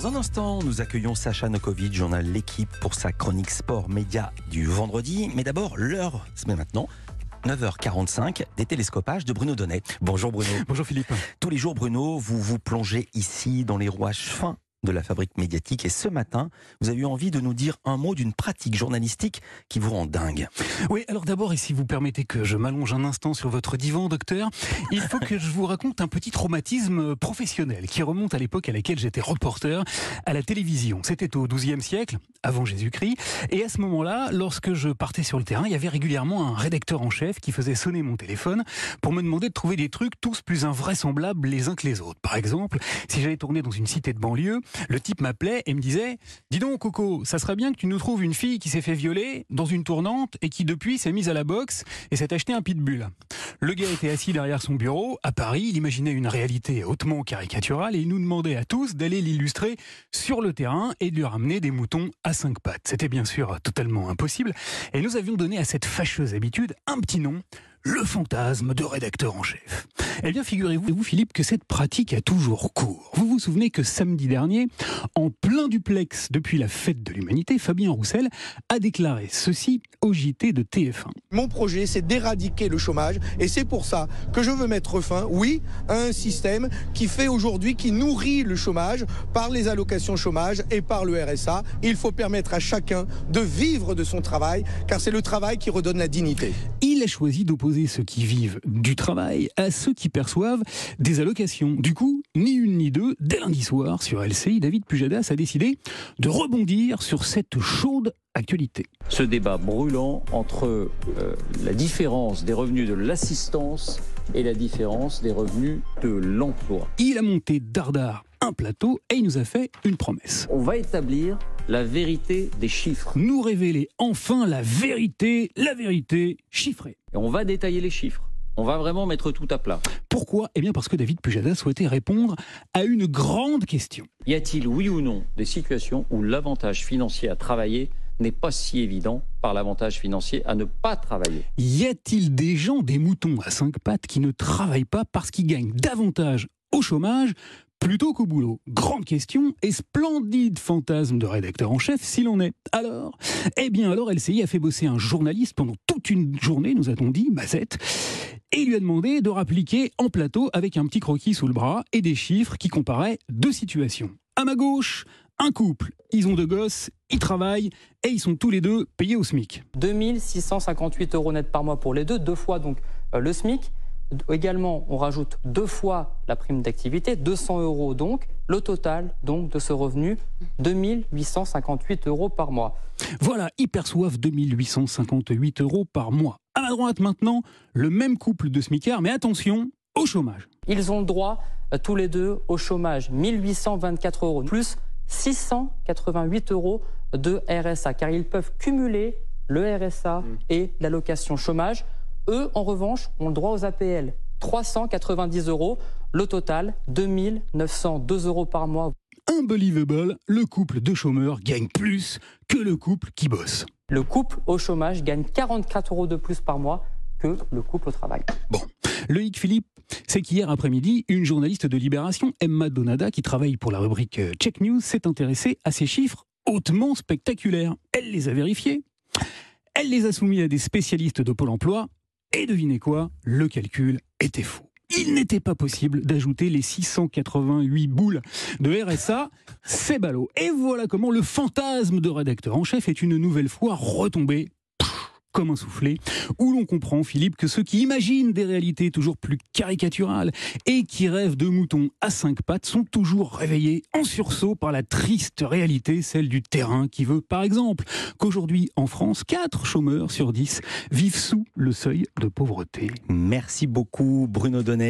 Dans un instant, nous accueillons Sacha Nokovic, journal L'équipe, pour sa chronique sport média du vendredi. Mais d'abord, l'heure, c'est maintenant. 9h45, des télescopages de Bruno Donnet. Bonjour Bruno. Bonjour Philippe. Tous les jours, Bruno, vous vous plongez ici dans les rouages fins de la fabrique médiatique. Et ce matin, vous avez eu envie de nous dire un mot d'une pratique journalistique qui vous rend dingue. Oui, alors d'abord, et si vous permettez que je m'allonge un instant sur votre divan, docteur, il faut que je vous raconte un petit traumatisme professionnel qui remonte à l'époque à laquelle j'étais reporter à la télévision. C'était au XIIe siècle, avant Jésus-Christ. Et à ce moment-là, lorsque je partais sur le terrain, il y avait régulièrement un rédacteur en chef qui faisait sonner mon téléphone pour me demander de trouver des trucs tous plus invraisemblables les uns que les autres. Par exemple, si j'allais tourner dans une cité de banlieue, le type m'appelait et me disait Dis donc, Coco, ça serait bien que tu nous trouves une fille qui s'est fait violer dans une tournante et qui depuis s'est mise à la boxe et s'est acheté un pitbull. Le gars était assis derrière son bureau, à Paris, il imaginait une réalité hautement caricaturale et il nous demandait à tous d'aller l'illustrer sur le terrain et de lui ramener des moutons à cinq pattes. C'était bien sûr totalement impossible et nous avions donné à cette fâcheuse habitude un petit nom, le fantasme de rédacteur en chef. Eh bien, figurez-vous, Philippe, que cette pratique a toujours cours. Vous vous souvenez que samedi dernier, en plein duplex depuis la fête de l'humanité, Fabien Roussel a déclaré ceci au JT de TF1. Mon projet, c'est d'éradiquer le chômage et c'est pour ça que je veux mettre fin, oui, à un système qui fait aujourd'hui, qui nourrit le chômage par les allocations chômage et par le RSA. Il faut permettre à chacun de vivre de son travail, car c'est le travail qui redonne la dignité. Il a choisi d'opposer ceux qui vivent du travail à ceux qui perçoivent des allocations. Du coup, ni une ni deux, dès lundi soir sur LCI, David Pujadas a décidé de rebondir sur cette chaude actualité. Ce débat brûlant entre euh, la différence des revenus de l'assistance et la différence des revenus de l'emploi. Il a monté dardard un plateau et il nous a fait une promesse. On va établir la vérité des chiffres. Nous révéler enfin la vérité, la vérité chiffrée. Et on va détailler les chiffres. On va vraiment mettre tout à plat. Pourquoi? Eh bien parce que David Pujada souhaitait répondre à une grande question. Y a-t-il oui ou non des situations où l'avantage financier à travailler n'est pas si évident par l'avantage financier à ne pas travailler? Y a-t-il des gens, des moutons à cinq pattes qui ne travaillent pas parce qu'ils gagnent davantage au chômage plutôt qu'au boulot? Grande question et splendide fantasme de rédacteur en chef s'il en est. Alors Eh bien alors LCI a fait bosser un journaliste pendant toute une journée, nous a-t-on dit, Mazette, et lui a demandé de rappliquer en plateau avec un petit croquis sous le bras et des chiffres qui comparaient deux situations. À ma gauche, un couple, ils ont deux gosses, ils travaillent et ils sont tous les deux payés au SMIC. 2658 euros net par mois pour les deux, deux fois donc euh, le SMIC. Également, on rajoute deux fois la prime d'activité, 200 euros donc. Le total donc de ce revenu, 2858 euros par mois. Voilà, ils perçoivent 2858 euros par mois. À ma droite maintenant, le même couple de smicards, mais attention, au chômage. Ils ont le droit euh, tous les deux au chômage, 1824 euros, plus 688 euros de RSA, car ils peuvent cumuler le RSA mmh. et l'allocation chômage. Eux, en revanche, ont le droit aux APL. 390 euros. Le total, 2902 euros par mois. Unbelievable, le couple de chômeurs gagne plus que le couple qui bosse. Le couple au chômage gagne 44 euros de plus par mois que le couple au travail. Bon, le hic Philippe, c'est qu'hier après-midi, une journaliste de Libération, Emma Donada, qui travaille pour la rubrique euh, Check News, s'est intéressée à ces chiffres hautement spectaculaires. Elle les a vérifiés, elle les a soumis à des spécialistes de Pôle emploi, et devinez quoi? Le calcul était faux. Il n'était pas possible d'ajouter les 688 boules de RSA. C'est ballot. Et voilà comment le fantasme de rédacteur en chef est une nouvelle fois retombé comme un soufflet, où l'on comprend, Philippe, que ceux qui imaginent des réalités toujours plus caricaturales et qui rêvent de moutons à cinq pattes sont toujours réveillés en sursaut par la triste réalité, celle du terrain qui veut, par exemple, qu'aujourd'hui en France, 4 chômeurs sur 10 vivent sous le seuil de pauvreté. Merci beaucoup, Bruno Donnet.